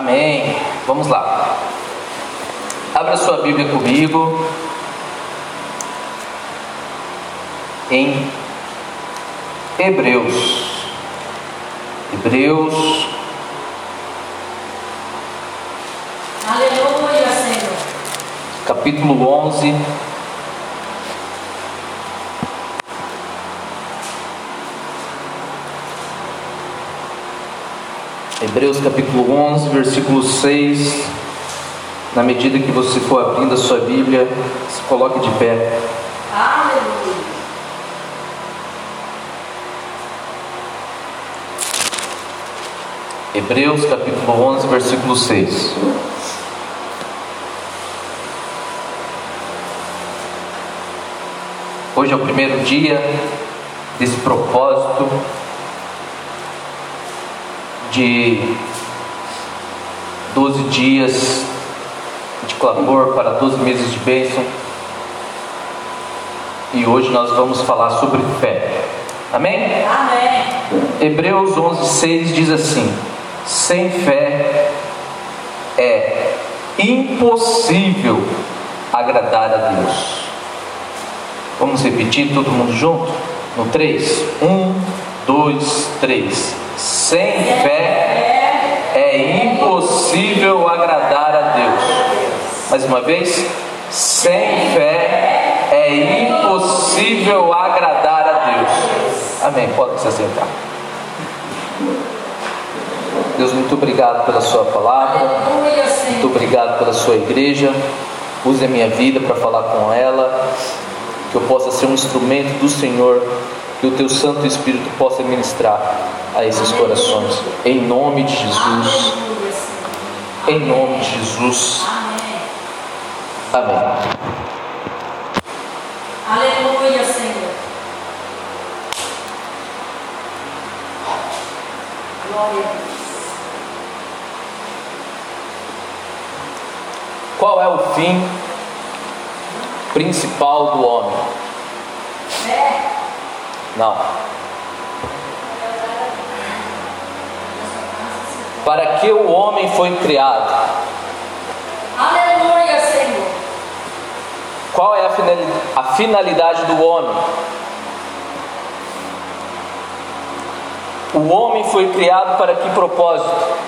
Amém. Vamos lá. Abra sua Bíblia comigo. Em Hebreus. Hebreus. Aleluia, Senhor. Capítulo 11. Hebreus capítulo 11, versículo 6. Na medida que você for abrindo a sua Bíblia, se coloque de pé. Aleluia. Hebreus capítulo 11, versículo 6. Hoje é o primeiro dia desse propósito de 12 dias de clamor para 12 meses de bênção. E hoje nós vamos falar sobre fé. Amém? Amém. Hebreus 11:6 diz assim: sem fé é impossível agradar a Deus. Vamos repetir todo mundo junto? No 3: 1, 2, 3. Sem fé é impossível agradar a Deus. Mais uma vez: sem fé é impossível agradar a Deus. Amém. Pode se assentar. Deus, muito obrigado pela Sua palavra, muito obrigado pela Sua igreja. Use a minha vida para falar com ela, que eu possa ser um instrumento do Senhor, que o Teu Santo Espírito possa ministrar a esses corações. Em nome de Jesus, em nome de Jesus. Amém. Aleluia, Senhor. Glória a Deus. Qual é o fim principal do homem? Fé. Não. Para que o homem foi criado? Aleluia, Senhor. Qual é a finali- a finalidade do homem? O homem foi criado para que propósito?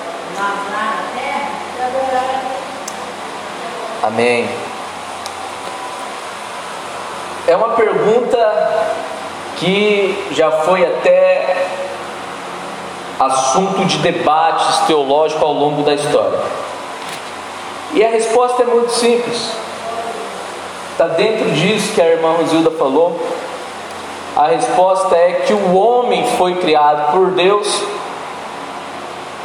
Amém. É uma pergunta que já foi até assunto de debates teológicos ao longo da história. E a resposta é muito simples. Está dentro disso que a irmã Rosilda falou. A resposta é que o homem foi criado por Deus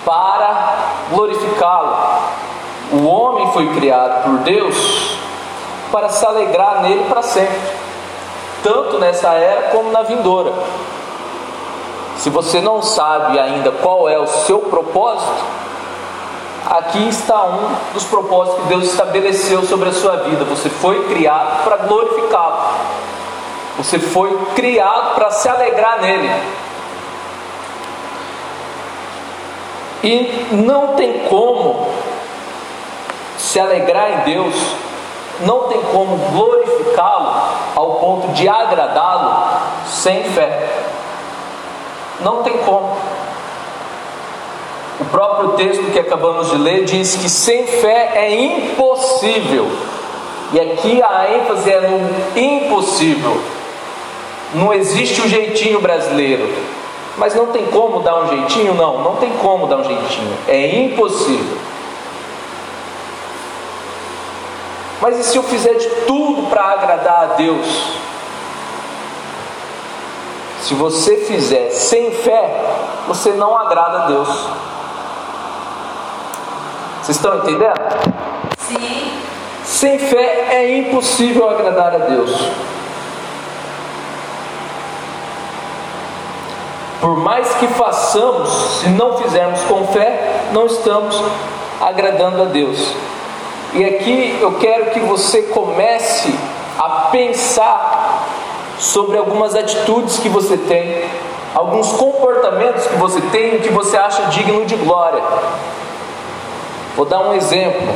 para glorificá-lo. O homem foi criado por Deus para se alegrar nele para sempre, tanto nessa era como na vindoura. Se você não sabe ainda qual é o seu propósito, aqui está um dos propósitos que Deus estabeleceu sobre a sua vida. Você foi criado para glorificá-lo. Você foi criado para se alegrar nele. E não tem como se alegrar em Deus, não tem como glorificá-lo ao ponto de agradá-lo sem fé. Não tem como. O próprio texto que acabamos de ler diz que sem fé é impossível. E aqui a ênfase é no impossível. Não existe o jeitinho brasileiro. Mas não tem como dar um jeitinho? Não, não tem como dar um jeitinho. É impossível. Mas e se eu fizer de tudo para agradar a Deus? Se você fizer sem fé, você não agrada a Deus. Vocês estão entendendo? Sim. Sem fé é impossível agradar a Deus. Por mais que façamos, se não fizermos com fé, não estamos agradando a Deus. E aqui eu quero que você comece a pensar sobre algumas atitudes que você tem, alguns comportamentos que você tem que você acha digno de glória. Vou dar um exemplo.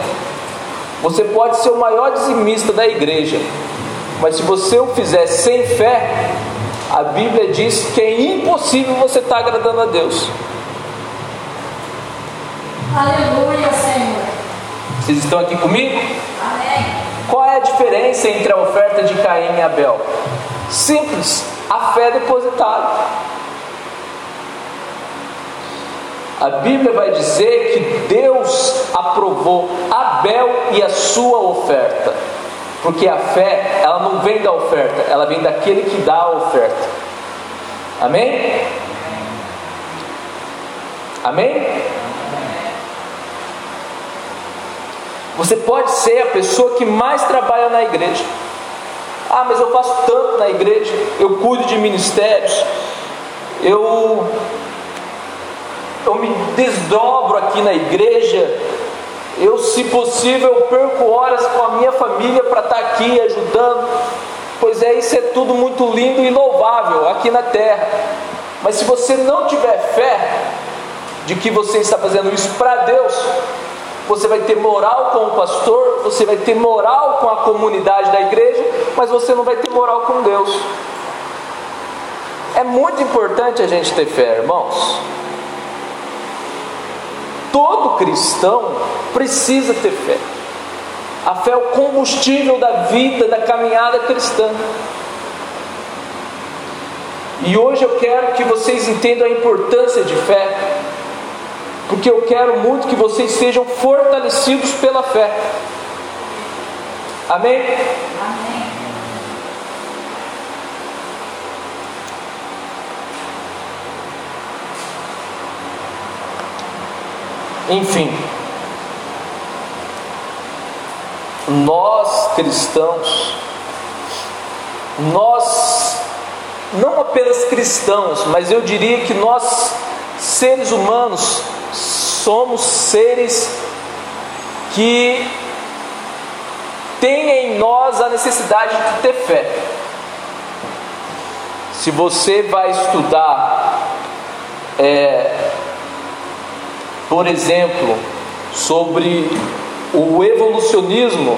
Você pode ser o maior dizimista da igreja, mas se você o fizer sem fé, a Bíblia diz que é impossível você estar agradando a Deus. Aleluia, Senhor. Vocês estão aqui comigo? Qual é a diferença entre a oferta de Caim e Abel? Simples, a fé depositada. A Bíblia vai dizer que Deus aprovou Abel e a sua oferta. Porque a fé, ela não vem da oferta, ela vem daquele que dá a oferta. Amém? Amém? Você pode ser a pessoa que mais trabalha na igreja. Ah, mas eu faço tanto na igreja, eu cuido de ministérios, eu, eu me desdobro aqui na igreja, eu, se possível, perco horas com a minha família para estar aqui ajudando. Pois é, isso é tudo muito lindo e louvável aqui na terra. Mas se você não tiver fé de que você está fazendo isso para Deus, você vai ter moral com o pastor, você vai ter moral com a comunidade da igreja, mas você não vai ter moral com Deus. É muito importante a gente ter fé, irmãos. Todo cristão precisa ter fé. A fé é o combustível da vida, da caminhada cristã. E hoje eu quero que vocês entendam a importância de fé, porque eu quero muito que vocês sejam fortalecidos pela fé. Amém? Amém. Enfim, nós cristãos, nós, não apenas cristãos, mas eu diria que nós, seres humanos, somos seres que têm em nós a necessidade de ter fé. Se você vai estudar, é, por exemplo, sobre o evolucionismo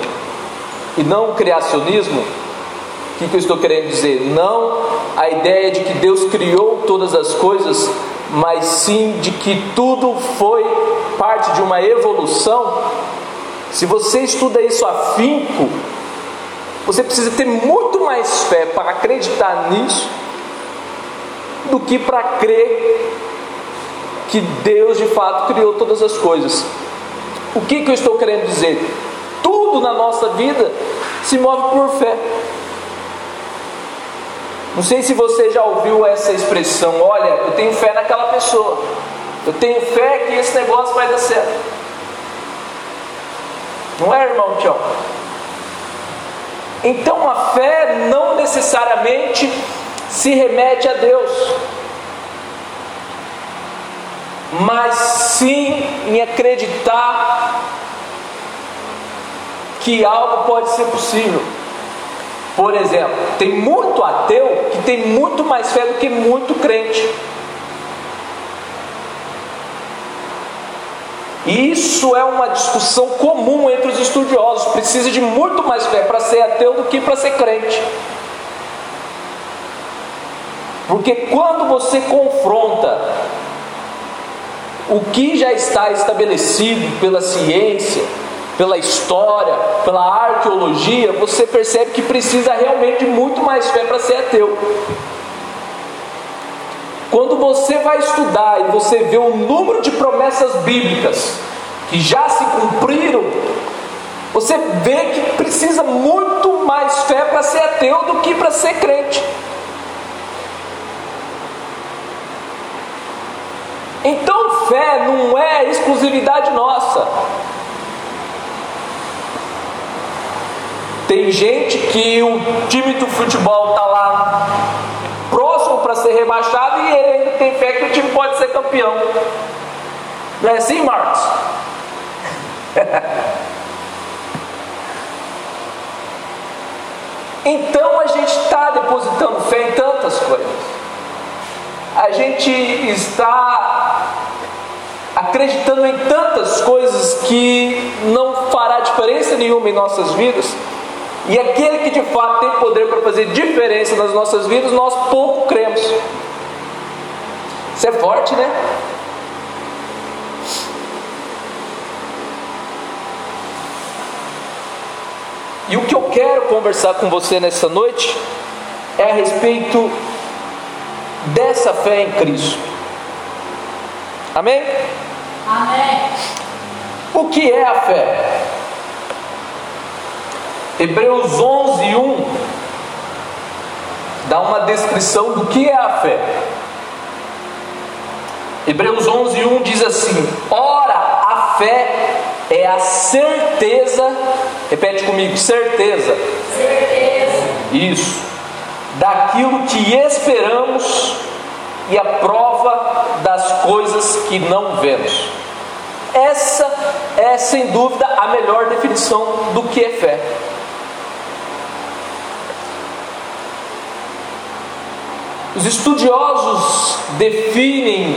e não o criacionismo, o que, que eu estou querendo dizer? Não a ideia de que Deus criou todas as coisas, mas sim de que tudo foi parte de uma evolução. Se você estuda isso afinco, você precisa ter muito mais fé para acreditar nisso do que para crer que Deus de fato criou todas as coisas. O que, que eu estou querendo dizer? Tudo na nossa vida se move por fé. Não sei se você já ouviu essa expressão, olha, eu tenho fé naquela pessoa. Eu tenho fé que esse negócio vai dar certo. Não é, irmão Tião? Então a fé não necessariamente se remete a Deus mas sim em acreditar que algo pode ser possível. Por exemplo, tem muito ateu que tem muito mais fé do que muito crente. E isso é uma discussão comum entre os estudiosos. Precisa de muito mais fé para ser ateu do que para ser crente. Porque quando você confronta o que já está estabelecido pela ciência, pela história, pela arqueologia, você percebe que precisa realmente de muito mais fé para ser ateu. Quando você vai estudar e você vê o número de promessas bíblicas que já se cumpriram, você vê que precisa muito mais fé para ser ateu do que para ser crente. Então, fé não é exclusividade nossa. Tem gente que o time do futebol está lá próximo para ser rebaixado e ele ainda tem fé que o time pode ser campeão. Não é assim, Marcos? então a gente está depositando fé em tantas coisas a gente está acreditando em tantas coisas que não fará diferença nenhuma em nossas vidas. E aquele que de fato tem poder para fazer diferença nas nossas vidas, nós pouco cremos. Isso é forte, né? E o que eu quero conversar com você nessa noite é a respeito dessa fé em Cristo. Amém? Amém. O que é a fé? Hebreus 11, 1 dá uma descrição do que é a fé. Hebreus 11, 1 diz assim: Ora, a fé é a certeza, repete comigo, certeza. Certeza. Isso, daquilo que esperamos e a prova das coisas que não vemos. Essa é sem dúvida a melhor definição do que é fé. Os estudiosos definem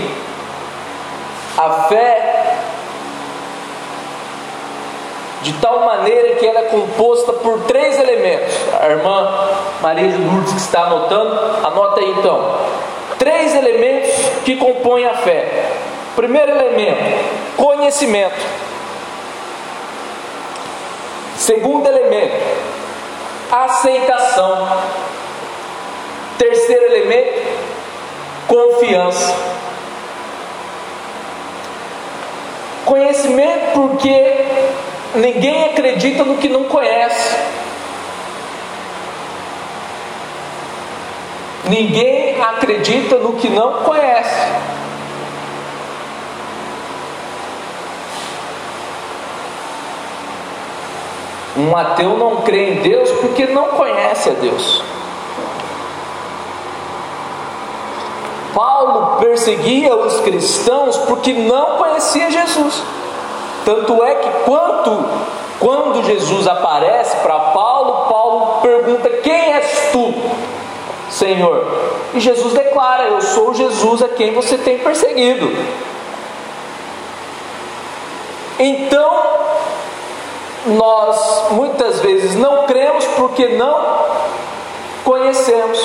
a fé de tal maneira que ela é composta por três elementos. A irmã Maria de Lourdes que está anotando, anota aí então. Três elementos que compõem a fé. Primeiro elemento, conhecimento. Segundo elemento, aceitação. Terceiro elemento, confiança. Conhecimento porque ninguém acredita no que não conhece. Ninguém acredita no que não conhece. Um ateu não crê em Deus porque não conhece a Deus. Paulo perseguia os cristãos porque não conhecia Jesus. Tanto é que quanto quando Jesus aparece para Paulo, Paulo pergunta: "Quem és tu, Senhor?" E Jesus declara: "Eu sou Jesus a quem você tem perseguido." Então, nós muitas vezes não cremos porque não conhecemos.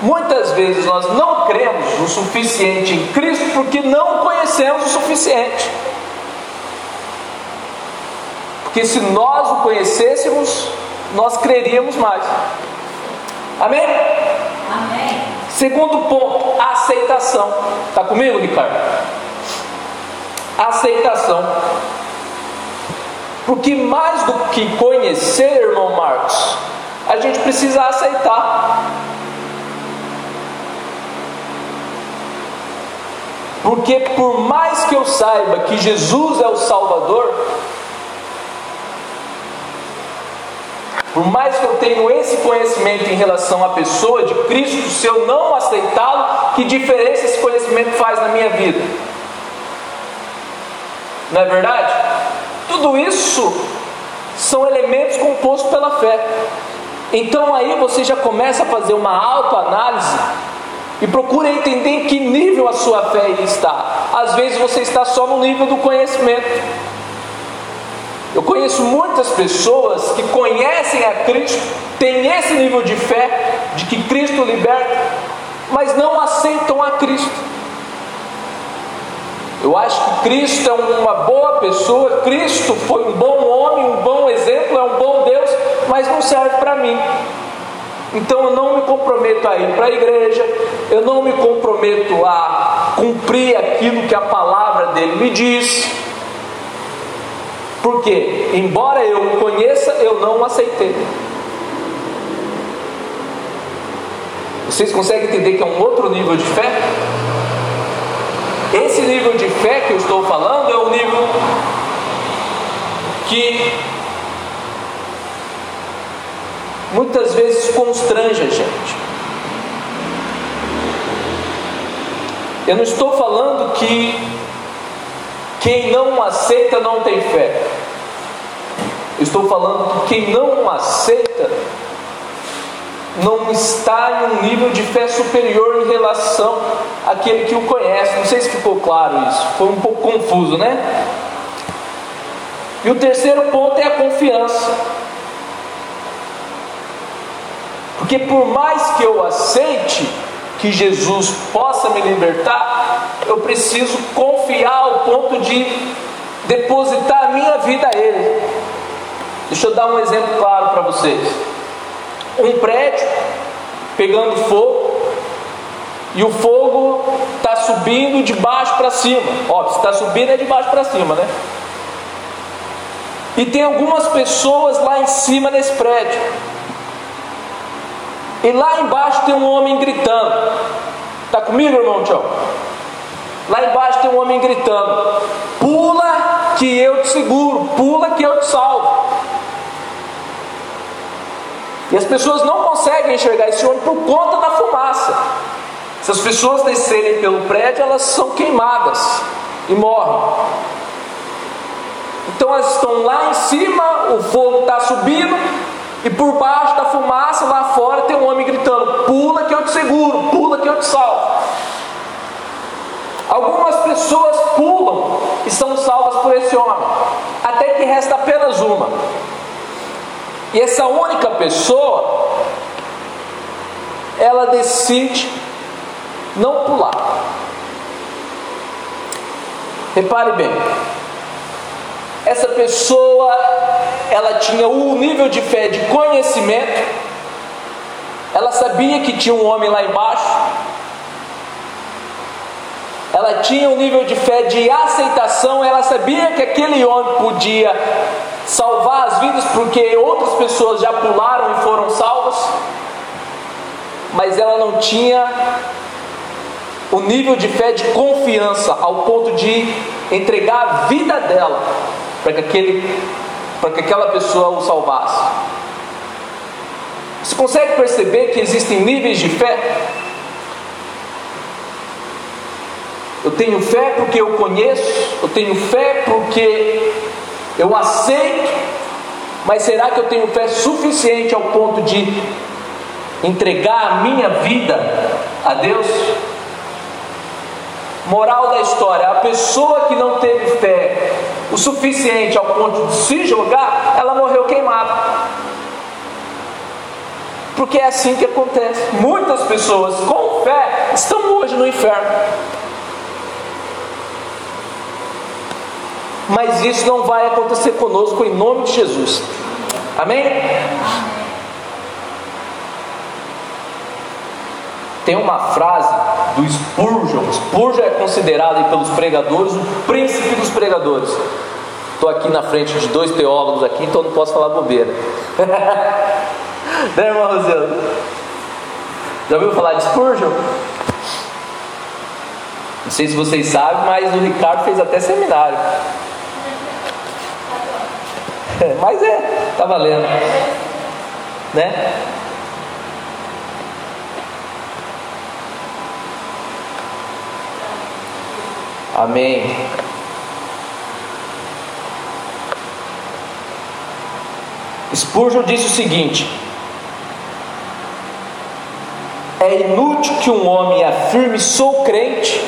Muitas vezes nós não cremos o suficiente em Cristo porque não conhecemos o suficiente. Porque se nós o conhecêssemos, nós creríamos mais. Amém? Amém. Segundo ponto, aceitação. Está comigo, Ricardo? Aceitação. Porque mais do que conhecer, irmão Marcos, a gente precisa aceitar. Porque por mais que eu saiba que Jesus é o Salvador, por mais que eu tenha esse conhecimento em relação à pessoa de Cristo, se eu não aceitá-lo, que diferença esse conhecimento faz na minha vida? Não é verdade? Tudo isso são elementos compostos pela fé. Então aí você já começa a fazer uma autoanálise e procura entender em que nível a sua fé está. Às vezes você está só no nível do conhecimento. Eu conheço muitas pessoas que conhecem a Cristo, têm esse nível de fé, de que Cristo liberta, mas não aceitam a Cristo. Eu acho que Cristo é uma boa pessoa, Cristo foi um bom homem, um bom exemplo, é um bom Deus, mas não serve para mim. Então eu não me comprometo a ir para a igreja, eu não me comprometo a cumprir aquilo que a palavra dele me diz. Porque, embora eu o conheça, eu não o aceitei. Vocês conseguem entender que é um outro nível de fé? Esse nível de fé que eu estou falando é o nível que muitas vezes constrange a gente. Eu não estou falando que quem não aceita não tem fé. Eu estou falando que quem não aceita não está em um nível de fé superior em relação àquele que o conhece. Não sei se ficou claro isso, foi um pouco confuso, né? E o terceiro ponto é a confiança. Porque por mais que eu aceite que Jesus possa me libertar, eu preciso confiar ao ponto de depositar a minha vida a Ele. Deixa eu dar um exemplo claro para vocês. Um prédio pegando fogo e o fogo está subindo de baixo para cima. Ó, se está subindo é de baixo para cima, né? E tem algumas pessoas lá em cima nesse prédio. E lá embaixo tem um homem gritando. Está comigo, irmão Tião? Lá embaixo tem um homem gritando: Pula que eu te seguro, pula que eu te salvo. E as pessoas não conseguem enxergar esse homem por conta da fumaça. Se as pessoas descerem pelo prédio, elas são queimadas e morrem. Então elas estão lá em cima, o fogo está subindo, e por baixo da fumaça, lá fora, tem um homem gritando: Pula que eu te seguro, pula que eu te salvo. Algumas pessoas pulam e são salvas por esse homem, até que resta apenas uma. E essa única pessoa, ela decide não pular. Repare bem, essa pessoa ela tinha um nível de fé de conhecimento, ela sabia que tinha um homem lá embaixo, ela tinha um nível de fé de aceitação, ela sabia que aquele homem podia salvar as vidas porque outras pessoas já pularam e foram salvas, mas ela não tinha o nível de fé de confiança ao ponto de entregar a vida dela para que, aquele, para que aquela pessoa o salvasse. Você consegue perceber que existem níveis de fé? Eu tenho fé porque eu conheço, eu tenho fé porque eu aceito, mas será que eu tenho fé suficiente ao ponto de entregar a minha vida a Deus? Moral da história: a pessoa que não teve fé suficiente ao ponto de se jogar, ela morreu queimada. Porque é assim que acontece. Muitas pessoas com fé estão hoje no inferno. Mas isso não vai acontecer conosco em nome de Jesus. Amém? Tem uma frase do Spurgeon. Spurgeon é considerado pelos pregadores o príncipe dos pregadores. Estou aqui na frente de dois teólogos aqui, então não posso falar bobeira. né, irmão Rosendo? Já ouviu falar de Spurgeon? Não sei se vocês sabem, mas o Ricardo fez até seminário. mas é, tá valendo. Né? Amém. Spurgeon disse o seguinte: É inútil que um homem afirme sou crente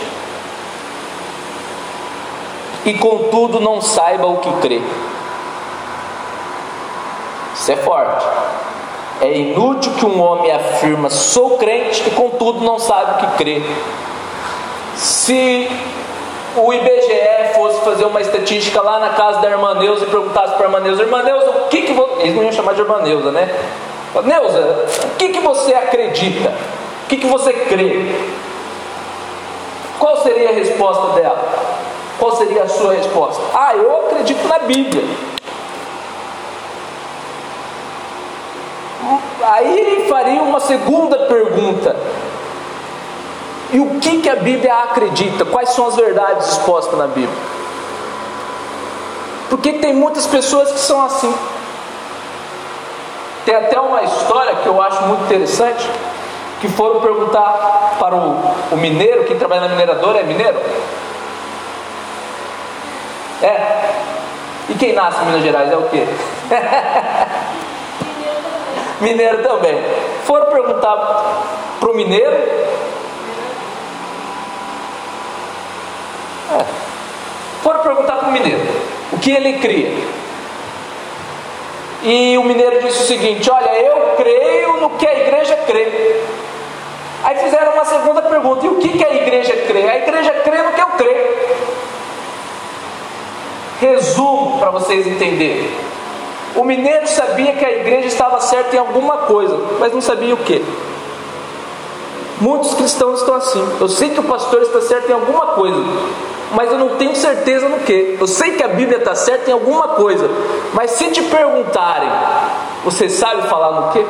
e contudo não saiba o que crê. Isso é forte. É inútil que um homem afirma sou crente e contudo não sabe o que crê. Se o IBGE fosse fazer uma estatística lá na casa da irmã Neuza e perguntasse para a irmã Neuza, irmã Neuza, o que que você... Eles não iam chamar de irmã Neuza, né? Neuza, o que que você acredita? O que que você crê? Qual seria a resposta dela? Qual seria a sua resposta? Ah, eu acredito na Bíblia. Aí faria uma segunda pergunta: e o que, que a Bíblia acredita? Quais são as verdades expostas na Bíblia? Porque tem muitas pessoas que são assim. Tem até uma história que eu acho muito interessante, que foram perguntar para o, o mineiro, quem trabalha na mineradora é mineiro? É. E quem nasce em Minas Gerais é o quê? mineiro também. foram perguntar para o mineiro. É, perguntar para o mineiro o que ele cria. E o mineiro disse o seguinte: Olha, eu creio no que a igreja crê. Aí fizeram uma segunda pergunta: E o que, que a igreja crê? A igreja crê no que eu creio. Resumo para vocês entenderem. O mineiro sabia que a igreja estava certa em alguma coisa, mas não sabia o que. Muitos cristãos estão assim. Eu sei que o pastor está certo em alguma coisa, mas eu não tenho certeza no que. Eu sei que a Bíblia está certa em alguma coisa, mas se te perguntarem, você sabe falar no que?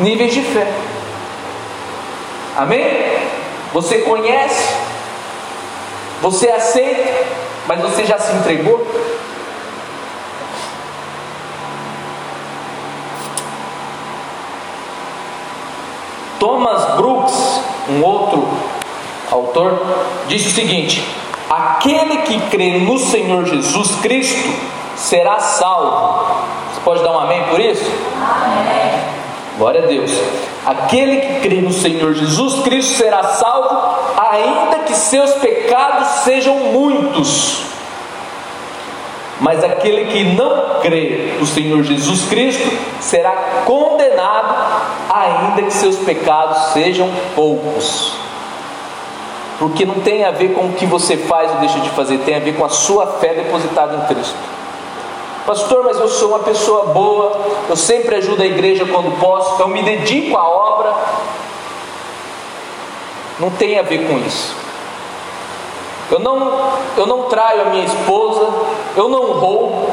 Níveis de fé. Amém? Você conhece, você aceita, mas você já se entregou? Thomas Brooks, um outro autor, disse o seguinte: Aquele que crê no Senhor Jesus Cristo será salvo. Você pode dar um amém por isso? Amém. Glória a Deus. Aquele que crê no Senhor Jesus Cristo será salvo, ainda que seus pecados sejam muitos. Mas aquele que não crê no Senhor Jesus Cristo será condenado, ainda que seus pecados sejam poucos. Porque não tem a ver com o que você faz ou deixa de fazer, tem a ver com a sua fé depositada em Cristo. Pastor, mas eu sou uma pessoa boa, eu sempre ajudo a igreja quando posso, eu me dedico à obra. Não tem a ver com isso. Eu não, eu não traio a minha esposa, eu não roubo,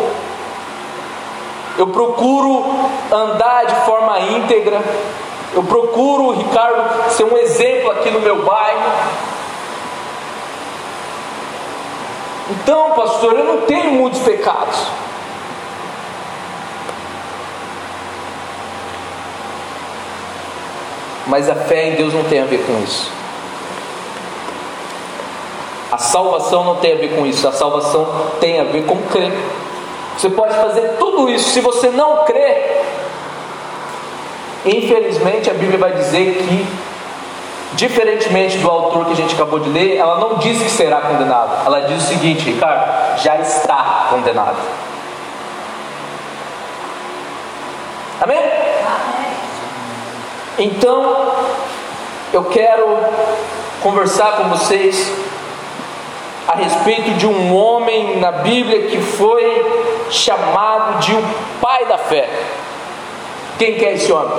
eu procuro andar de forma íntegra, eu procuro, Ricardo, ser um exemplo aqui no meu bairro. Então, pastor, eu não tenho muitos pecados. Mas a fé em Deus não tem a ver com isso. A salvação não tem a ver com isso, a salvação tem a ver com crer. Você pode fazer tudo isso, se você não crer, infelizmente a Bíblia vai dizer que, diferentemente do autor que a gente acabou de ler, ela não diz que será condenado, ela diz o seguinte, Ricardo, já está condenado. Amém? Então, eu quero conversar com vocês a respeito de um homem na Bíblia que foi chamado de o pai da fé. Quem que é esse homem?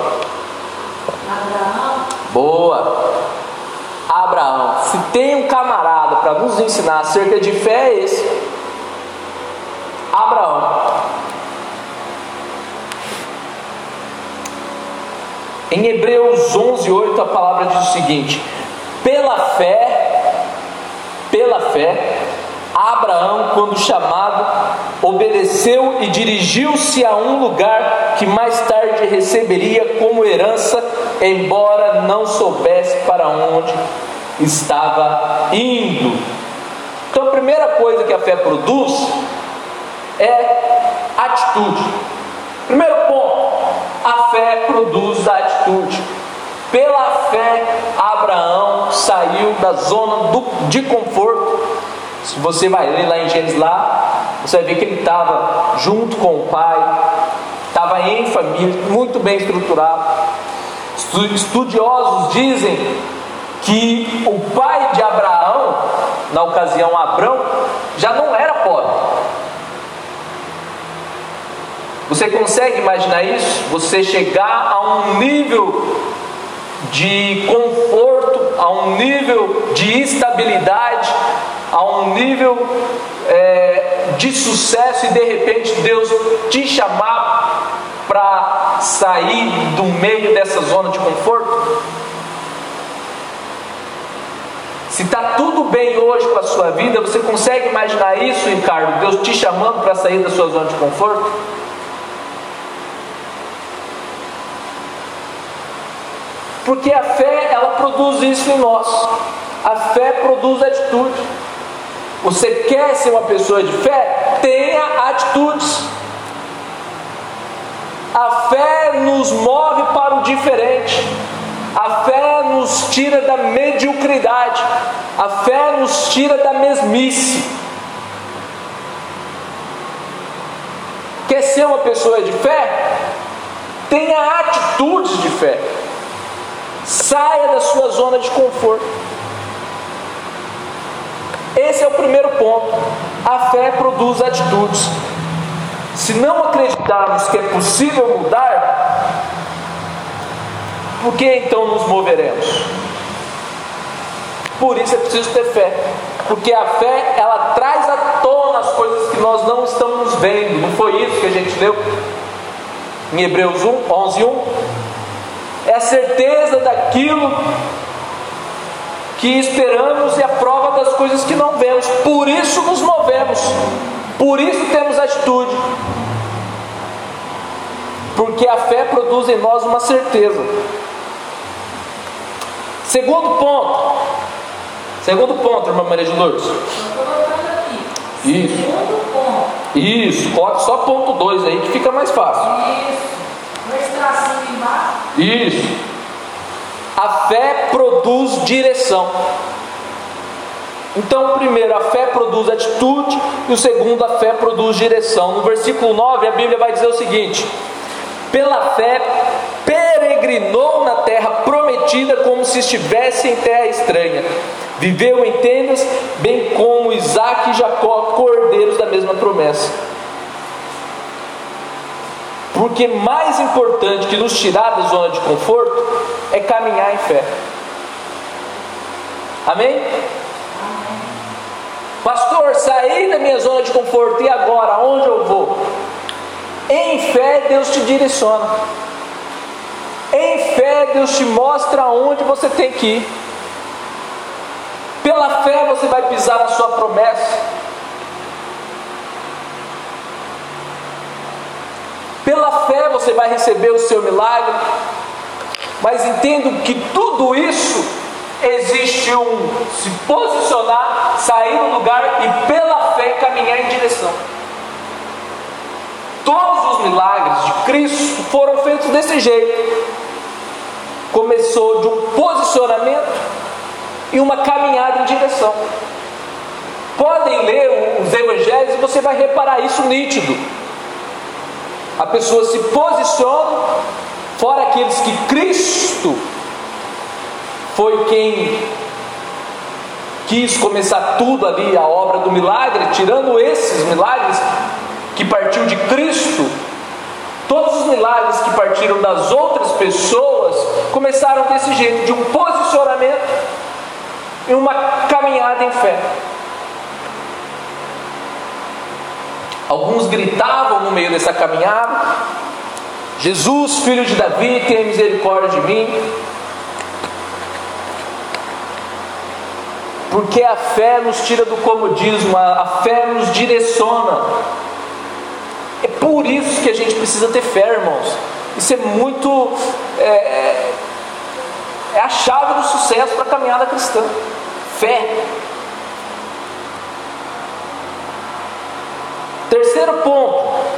Abraão. Boa. Abraão. Se tem um camarada para nos ensinar acerca de fé, é esse. Abraão. Em Hebreus 11, 8, a palavra diz o seguinte: Pela fé pela fé, Abraão, quando chamado, obedeceu e dirigiu-se a um lugar que mais tarde receberia como herança, embora não soubesse para onde estava indo. Então, a primeira coisa que a fé produz é atitude. Primeiro ponto, a fé produz a atitude. Pela fé, Abraão saiu da zona do, de conforto. Se você vai ler lá em Gênesis lá, você vai ver que ele estava junto com o pai, estava em família, muito bem estruturado. Estudiosos dizem que o pai de Abraão, na ocasião Abrão, já não era pobre. Você consegue imaginar isso? Você chegar a um nível de conforto, a um nível de estabilidade, a um nível é, de sucesso e de repente Deus te chamar para sair do meio dessa zona de conforto? Se está tudo bem hoje com a sua vida, você consegue imaginar isso, Ricardo? Deus te chamando para sair da sua zona de conforto? Porque a fé, ela produz isso em nós. A fé produz atitude. Você quer ser uma pessoa de fé? Tenha atitudes. A fé nos move para o diferente. A fé nos tira da mediocridade. A fé nos tira da mesmice. Quer ser uma pessoa de fé? Tenha atitudes de fé. Saia da sua zona de conforto. Esse é o primeiro ponto. A fé produz atitudes. Se não acreditarmos que é possível mudar, por que então nos moveremos? Por isso é preciso ter fé, porque a fé ela traz à tona as coisas que nós não estamos vendo. Não foi isso que a gente leu em Hebreus 1, 11, 1? É a certeza daquilo que esperamos e a prova das coisas que não vemos. Por isso nos movemos. Por isso temos atitude. Porque a fé produz em nós uma certeza. Segundo ponto. Segundo ponto, irmã Maria de Lourdes. Isso. Isso. Coloque só ponto 2 aí que fica mais fácil. Isso. Isso. A fé produz direção. Então, primeiro, a fé produz atitude, e o segundo, a fé produz direção. No versículo 9, a Bíblia vai dizer o seguinte: Pela fé peregrinou na terra prometida como se estivesse em terra estranha. Viveu em tendas, bem como Isaac e Jacó, cordeiros da mesma promessa. Porque mais importante que nos tirar da zona de conforto é caminhar em fé. Amém? Pastor, saí da minha zona de conforto e agora onde eu vou? Em fé Deus te direciona. Em fé Deus te mostra onde você tem que ir. Pela fé você vai pisar na sua promessa. Pela fé você vai receber o seu milagre. Mas entendo que tudo isso existe um se posicionar, sair do lugar e pela fé caminhar em direção. Todos os milagres de Cristo foram feitos desse jeito. Começou de um posicionamento e uma caminhada em direção. Podem ler os evangelhos e você vai reparar isso nítido. A pessoa se posiciona, fora aqueles que Cristo foi quem quis começar tudo ali, a obra do milagre, tirando esses milagres que partiu de Cristo, todos os milagres que partiram das outras pessoas começaram desse jeito, de um posicionamento e uma caminhada em fé. Alguns gritavam no meio dessa caminhada: Jesus, filho de Davi, tenha misericórdia de mim. Porque a fé nos tira do comodismo, a fé nos direciona. É por isso que a gente precisa ter fé, irmãos. Isso é muito. É, é a chave do sucesso para a caminhada cristã. Fé. Terceiro ponto.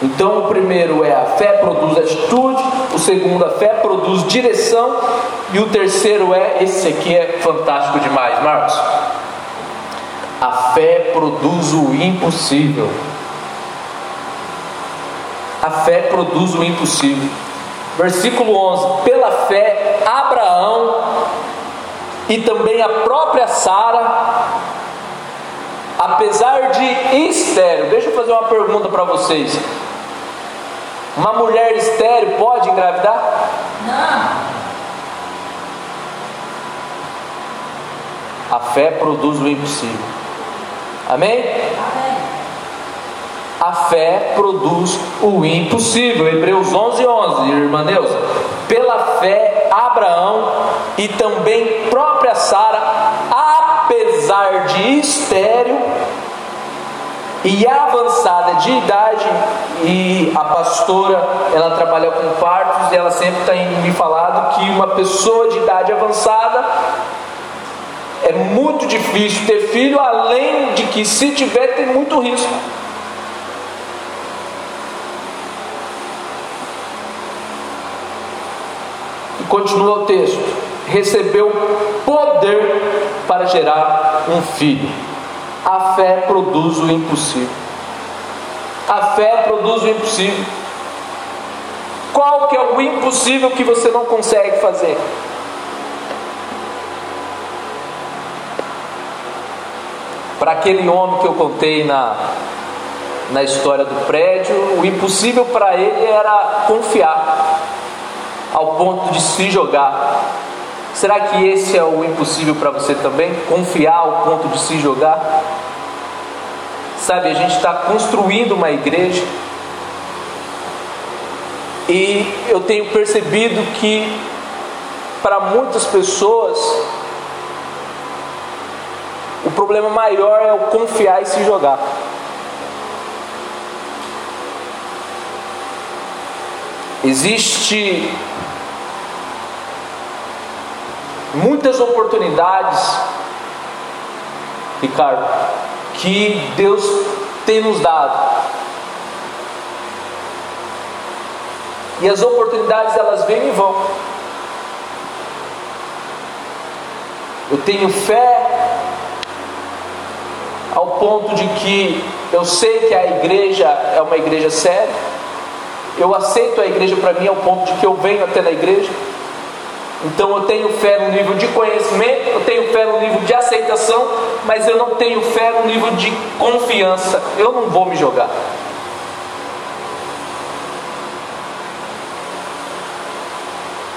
Então, o primeiro é a fé produz atitude, o segundo, a fé produz direção, e o terceiro é esse aqui é fantástico demais, Marcos. A fé produz o impossível. A fé produz o impossível. Versículo 11: Pela fé, Abraão e também a própria Sara, apesar de estéreo, deixa eu fazer uma pergunta para vocês. Uma mulher estéreo pode engravidar? Não. A fé produz o impossível. Amém? Amém. A fé produz o impossível. Hebreus 11, 11, irmã Neuza. Pela fé, Abraão e também própria Sara, apesar de estéreo e avançada de idade e a pastora ela trabalha com partos e ela sempre tá tem me falado que uma pessoa de idade avançada é muito difícil ter filho, além de que se tiver tem muito risco. E continua o texto: recebeu poder para gerar um filho. A fé produz o impossível. A fé produz o impossível. Qual que é o impossível que você não consegue fazer? Para aquele homem que eu contei na, na história do prédio, o impossível para ele era confiar, ao ponto de se jogar. Será que esse é o impossível para você também? Confiar ao ponto de se jogar? Sabe, a gente está construindo uma igreja e eu tenho percebido que para muitas pessoas o problema maior é o confiar e se jogar. Existe muitas oportunidades, Ricardo, que Deus tem nos dado. E as oportunidades elas vêm e vão. Eu tenho fé ao ponto de que eu sei que a igreja é uma igreja séria. Eu aceito a igreja para mim ao ponto de que eu venho até na igreja. Então eu tenho fé no nível de conhecimento, eu tenho fé no nível de aceitação, mas eu não tenho fé no nível de confiança. Eu não vou me jogar.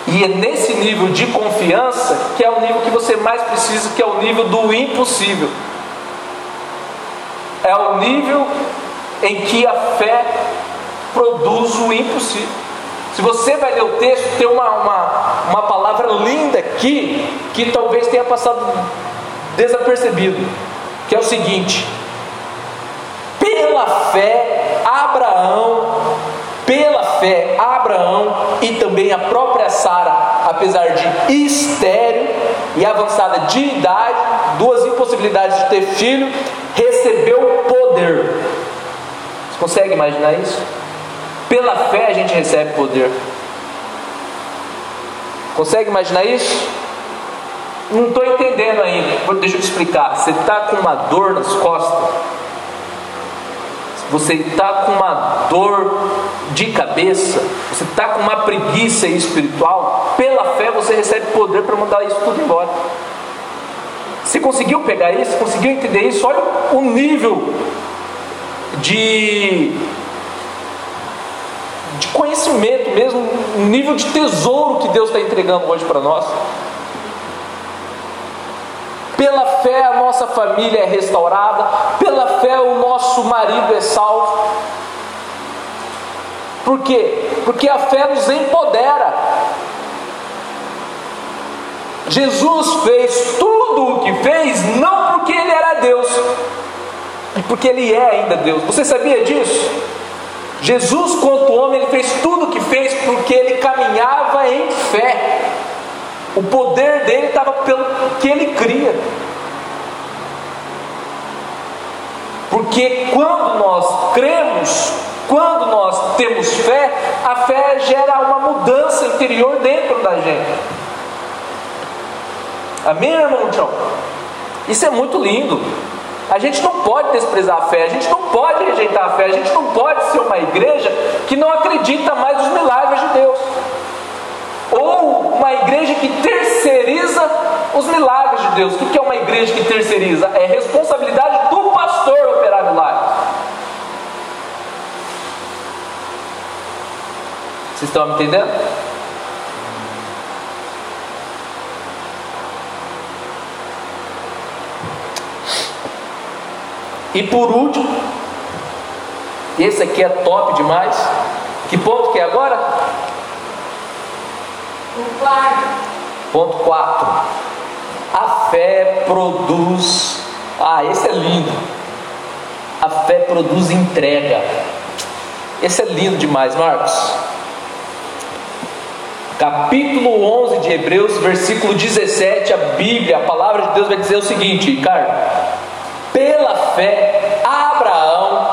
E é nesse nível de confiança que é o nível que você mais precisa, que é o nível do impossível. É o nível em que a fé produz o impossível. Se você vai ler o texto, tem uma, uma, uma palavra linda aqui que talvez tenha passado desapercebido, que é o seguinte: pela fé, Abraão pela fé, Abraão e também a própria Sara, apesar de estéril e avançada de idade, duas impossibilidades de ter filho, recebeu poder. Você consegue imaginar isso? Pela fé a gente recebe poder. Consegue imaginar isso? Não estou entendendo ainda. Deixa eu te explicar. Você está com uma dor nas costas você está com uma dor de cabeça, você está com uma preguiça espiritual, pela fé você recebe poder para mandar isso tudo embora. Você conseguiu pegar isso? Conseguiu entender isso? Olha o nível de, de conhecimento mesmo, o nível de tesouro que Deus está entregando hoje para nós. Pela fé a nossa família é restaurada, pela fé o nosso marido é salvo. Por quê? Porque a fé nos empodera. Jesus fez tudo o que fez não porque ele era Deus, e porque ele é ainda Deus. Você sabia disso? Jesus, quanto homem, ele fez tudo o que fez porque ele caminhava em fé. O poder dele estava pelo que ele cria. Porque quando nós cremos, quando nós temos fé, a fé gera uma mudança interior dentro da gente. Amém, irmão Tchau? Isso é muito lindo. A gente não pode desprezar a fé, a gente não pode rejeitar a fé, a gente não pode ser uma igreja que não acredita mais nos milagres de Deus ou uma igreja que terceiriza os milagres de Deus. O que é uma igreja que terceiriza? É responsabilidade do pastor operar milagres. Vocês estão me entendendo? E por último, esse aqui é top demais. Que ponto que é agora? Ponto 4. A fé produz. Ah, esse é lindo. A fé produz entrega. Esse é lindo demais, Marcos. Capítulo 11 de Hebreus, versículo 17, a Bíblia, a palavra de Deus vai dizer o seguinte, Ricardo: Pela fé, Abraão,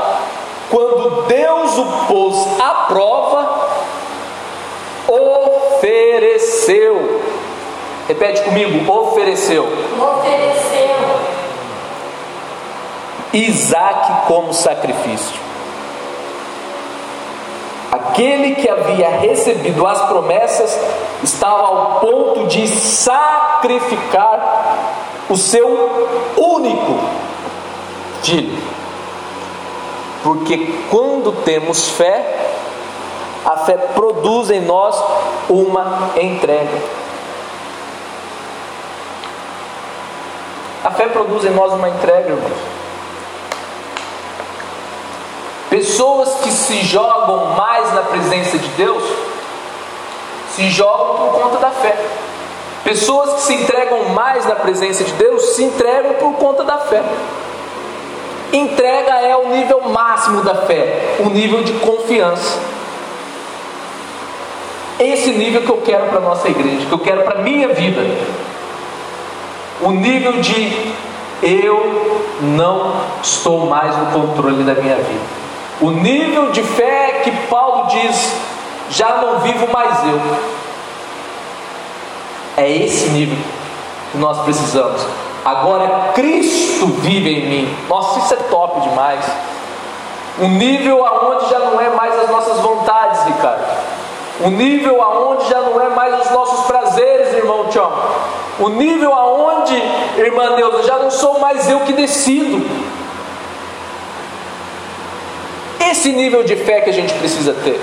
quando Deus o pôs à prova, ofereceu ofereceu. Repete comigo: ofereceu. Ofereceu. Isaac como sacrifício. Aquele que havia recebido as promessas estava ao ponto de sacrificar o seu único Porque quando temos fé, a fé produz em nós uma entrega. A fé produz em nós uma entrega, irmãos. Pessoas que se jogam mais na presença de Deus se jogam por conta da fé. Pessoas que se entregam mais na presença de Deus se entregam por conta da fé. Entrega é o nível máximo da fé, o nível de confiança. Esse nível que eu quero para a nossa igreja, que eu quero para a minha vida. O nível de eu não estou mais no controle da minha vida. O nível de fé que Paulo diz: já não vivo mais eu. É esse nível que nós precisamos. Agora Cristo vive em mim. Nossa, isso é top demais. Um nível aonde já não é mais as nossas vontades, Ricardo. Um nível aonde já não é mais os nossos prazeres, irmão Tião. O nível aonde, irmã Deus, já não sou mais eu que decido. Esse nível de fé que a gente precisa ter.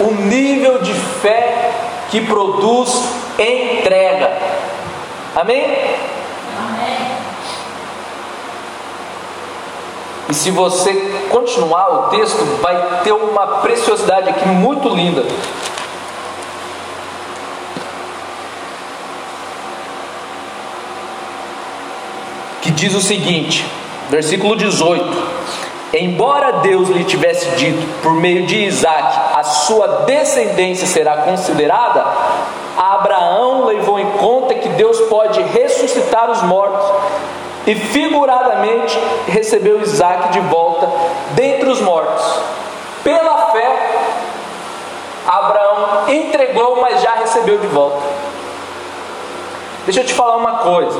O nível de fé que produz entrega. Amém? Amém. E se você continuar o texto, vai ter uma preciosidade aqui muito linda. Que diz o seguinte, versículo 18: Embora Deus lhe tivesse dito por meio de Isaac, a sua descendência será considerada, Abraão levou em conta Deus pode ressuscitar os mortos e figuradamente recebeu Isaac de volta dentre os mortos. Pela fé, Abraão entregou, mas já recebeu de volta. Deixa eu te falar uma coisa.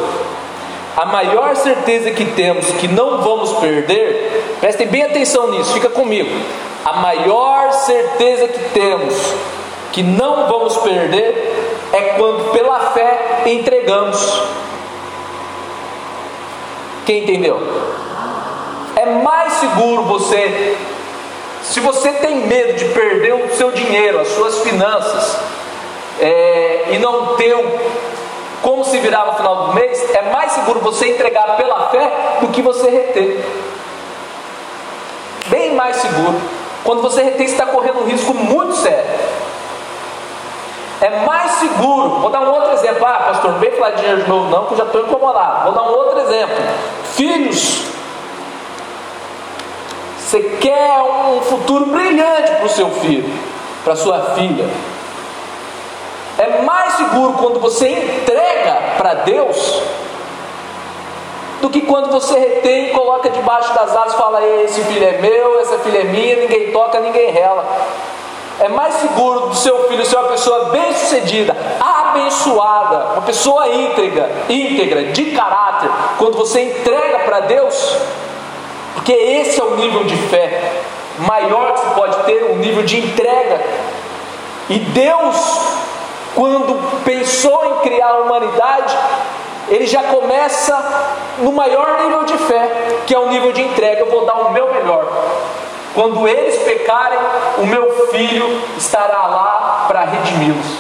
A maior certeza que temos que não vamos perder, prestem bem atenção nisso, fica comigo. A maior certeza que temos que não vamos perder é quando pela fé entregamos. Quem entendeu? É mais seguro você, se você tem medo de perder o seu dinheiro, as suas finanças, é, e não ter como se virar no final do mês, é mais seguro você entregar pela fé do que você reter. Bem mais seguro. Quando você retém, você está correndo um risco muito sério. É mais seguro. Vou dar um outro exemplo. Ah, pastor, não vem falar de dinheiro de novo, não, que eu já estou incomodado. Vou dar um outro exemplo. Filhos. Você quer um futuro brilhante para o seu filho, para sua filha. É mais seguro quando você entrega para Deus do que quando você retém e coloca debaixo das asas e fala: esse filho é meu, essa filha é minha, ninguém toca, ninguém rela. É mais seguro do seu filho ser uma pessoa bem-sucedida, abençoada, uma pessoa íntegra, íntegra, de caráter, quando você entrega para Deus, porque esse é o nível de fé maior que você pode ter, o um nível de entrega. E Deus quando pensou em criar a humanidade, ele já começa no maior nível de fé, que é o nível de entrega. Eu vou dar o meu melhor. Quando eles pecarem, o meu filho estará lá para redimi-los.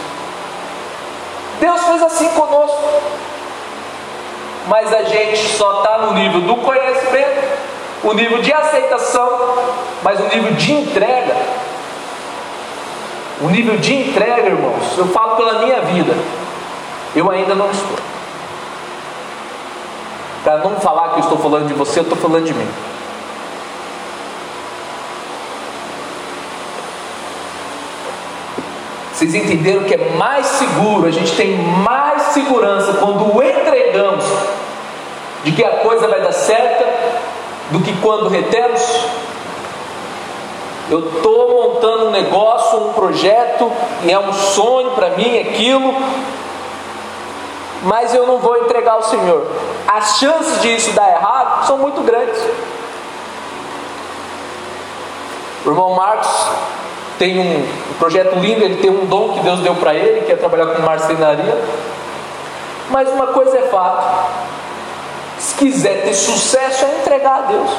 Deus fez assim conosco. Mas a gente só está no nível do conhecimento, o nível de aceitação, mas o nível de entrega o nível de entrega, irmãos, eu falo pela minha vida, eu ainda não estou. Para não falar que eu estou falando de você, eu estou falando de mim. Vocês entenderam que é mais seguro, a gente tem mais segurança quando entregamos de que a coisa vai dar certa do que quando retemos? Eu estou montando um negócio, um projeto, e é um sonho para mim aquilo, mas eu não vou entregar ao Senhor. As chances de isso dar errado são muito grandes. O irmão Marcos tem um projeto lindo, ele tem um dom que Deus deu para ele, que é trabalhar com marcenaria. Mas uma coisa é fato: se quiser ter sucesso, é entregar a Deus.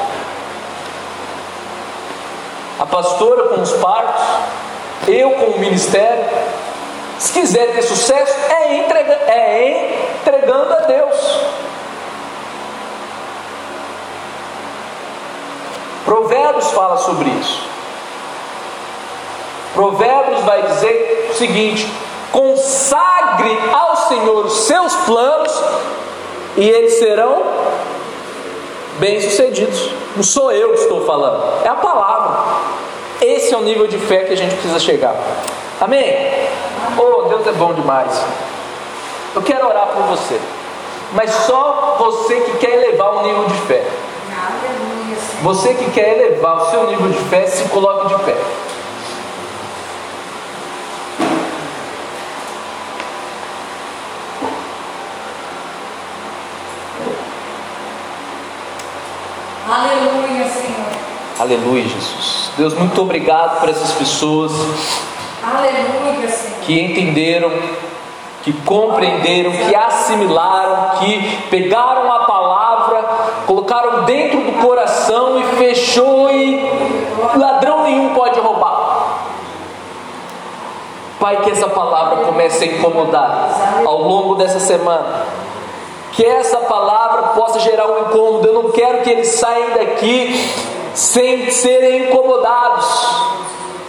A pastora com os partos, eu com o ministério, se quiser ter sucesso, é, entrega, é entregando a Deus. Provérbios fala sobre isso. Provérbios vai dizer o seguinte: consagre ao Senhor os seus planos e eles serão bem-sucedidos. Não sou eu que estou falando, é a palavra. Esse é o nível de fé que a gente precisa chegar. Amém? Oh, Deus é bom demais. Eu quero orar por você, mas só você que quer elevar o nível de fé. Você que quer elevar o seu nível de fé, se coloque de pé. Aleluia, Senhor. Aleluia, Jesus. Deus, muito obrigado por essas pessoas Aleluia, que entenderam, que compreenderam, que assimilaram, que pegaram a palavra, colocaram dentro do coração e fechou e ladrão nenhum pode roubar. Pai, que essa palavra comece a incomodar ao longo dessa semana. Que essa palavra possa gerar um incômodo. Eu não quero que eles saiam daqui sem serem incomodados.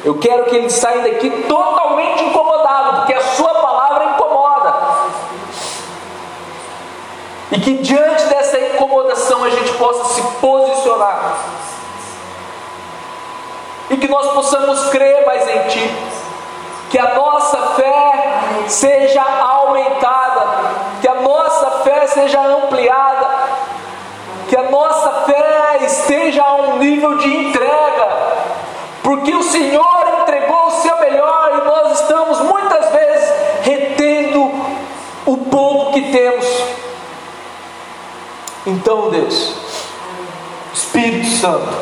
Eu quero que eles saiam daqui totalmente incomodados, porque a sua palavra incomoda. E que diante dessa incomodação a gente possa se posicionar. E que nós possamos crer mais em Ti. Que a nossa fé seja aumentada. Que a nossa fé seja ampliada. Que a nossa fé esteja a um nível de entrega. Porque o Senhor entregou o seu melhor e nós estamos muitas vezes retendo o pouco que temos. Então, Deus, Espírito Santo,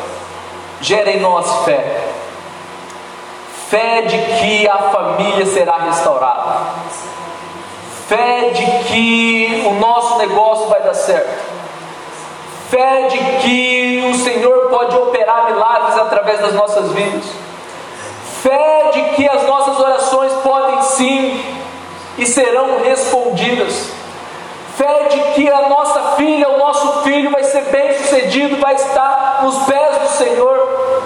gera em nós fé. Fé de que a família será restaurada. Fé de que o nosso negócio vai dar certo. Fé de que o Senhor pode operar milagres através das nossas vidas. Fé de que as nossas orações podem sim e serão respondidas. Fé de que a nossa filha, o nosso filho vai ser bem sucedido, vai estar nos pés do Senhor.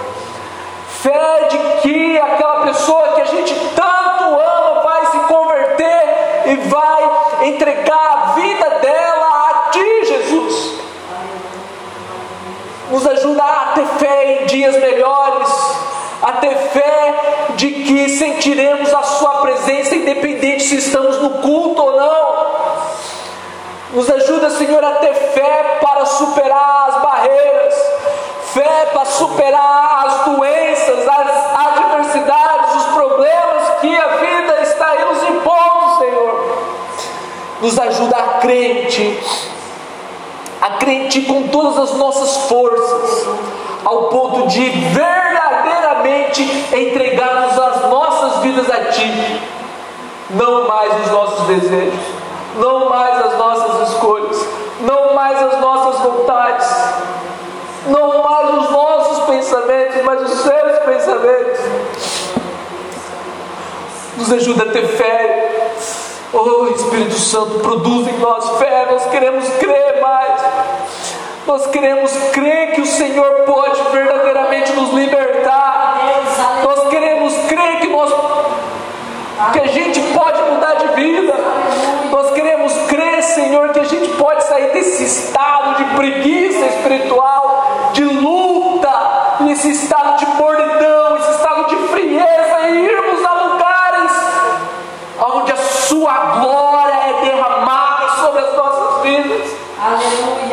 Fé de que aquela pessoa que a gente tanto ama vai se converter e vai entregar a vida dela a Ti, Jesus. Nos ajuda a ter fé em dias melhores, a ter fé de que sentiremos a Sua presença, independente se estamos no culto ou não. Nos ajuda, Senhor, a ter fé para superar as barreiras, fé para superar as doenças, as adversidades, os problemas que a vida está aí nos impondo, Senhor. Nos ajuda a a crente com todas as nossas forças, ao ponto de verdadeiramente entregarmos as nossas vidas a Ti, não mais os nossos desejos não mais as nossas escolhas, não mais as nossas vontades, não mais os nossos pensamentos, mas os seus pensamentos. Nos ajuda a ter fé. Oh Espírito Santo, produz em nós fé. Nós queremos crer mais. Nós queremos crer que o Senhor pode verdadeiramente nos libertar. Nós queremos crer que nós que a gente pode mudar de vida. Nós queremos crer, Senhor, que a gente pode sair desse estado de preguiça espiritual, de luta, nesse estado de mornidão, esse estado de frieza e irmos a lugares onde a Sua glória é derramada sobre as nossas vidas. Aleluia.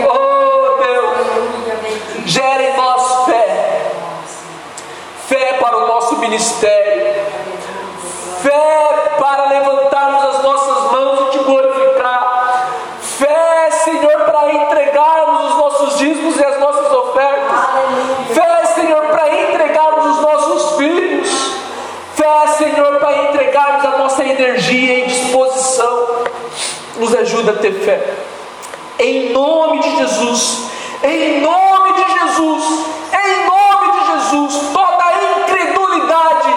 Ajuda a ter fé. Em nome de Jesus. Em nome de Jesus. Em nome de Jesus. Toda a incredulidade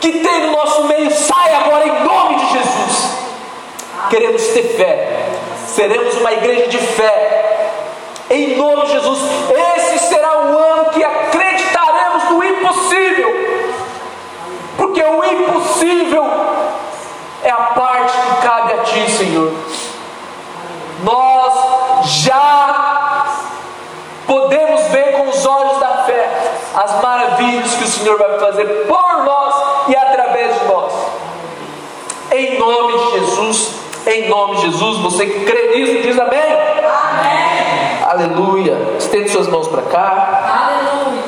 que tem no nosso meio sai agora em nome de Jesus. Queremos ter fé. Seremos uma igreja de fé. Em nome de Jesus. Esse será o ano que acreditaremos no impossível. Porque o impossível é a parte Senhor vai fazer por nós e através de nós. Em nome de Jesus, em nome de Jesus, você que crê nisso diz amém. Amém. Aleluia. Estende suas mãos para cá. Aleluia.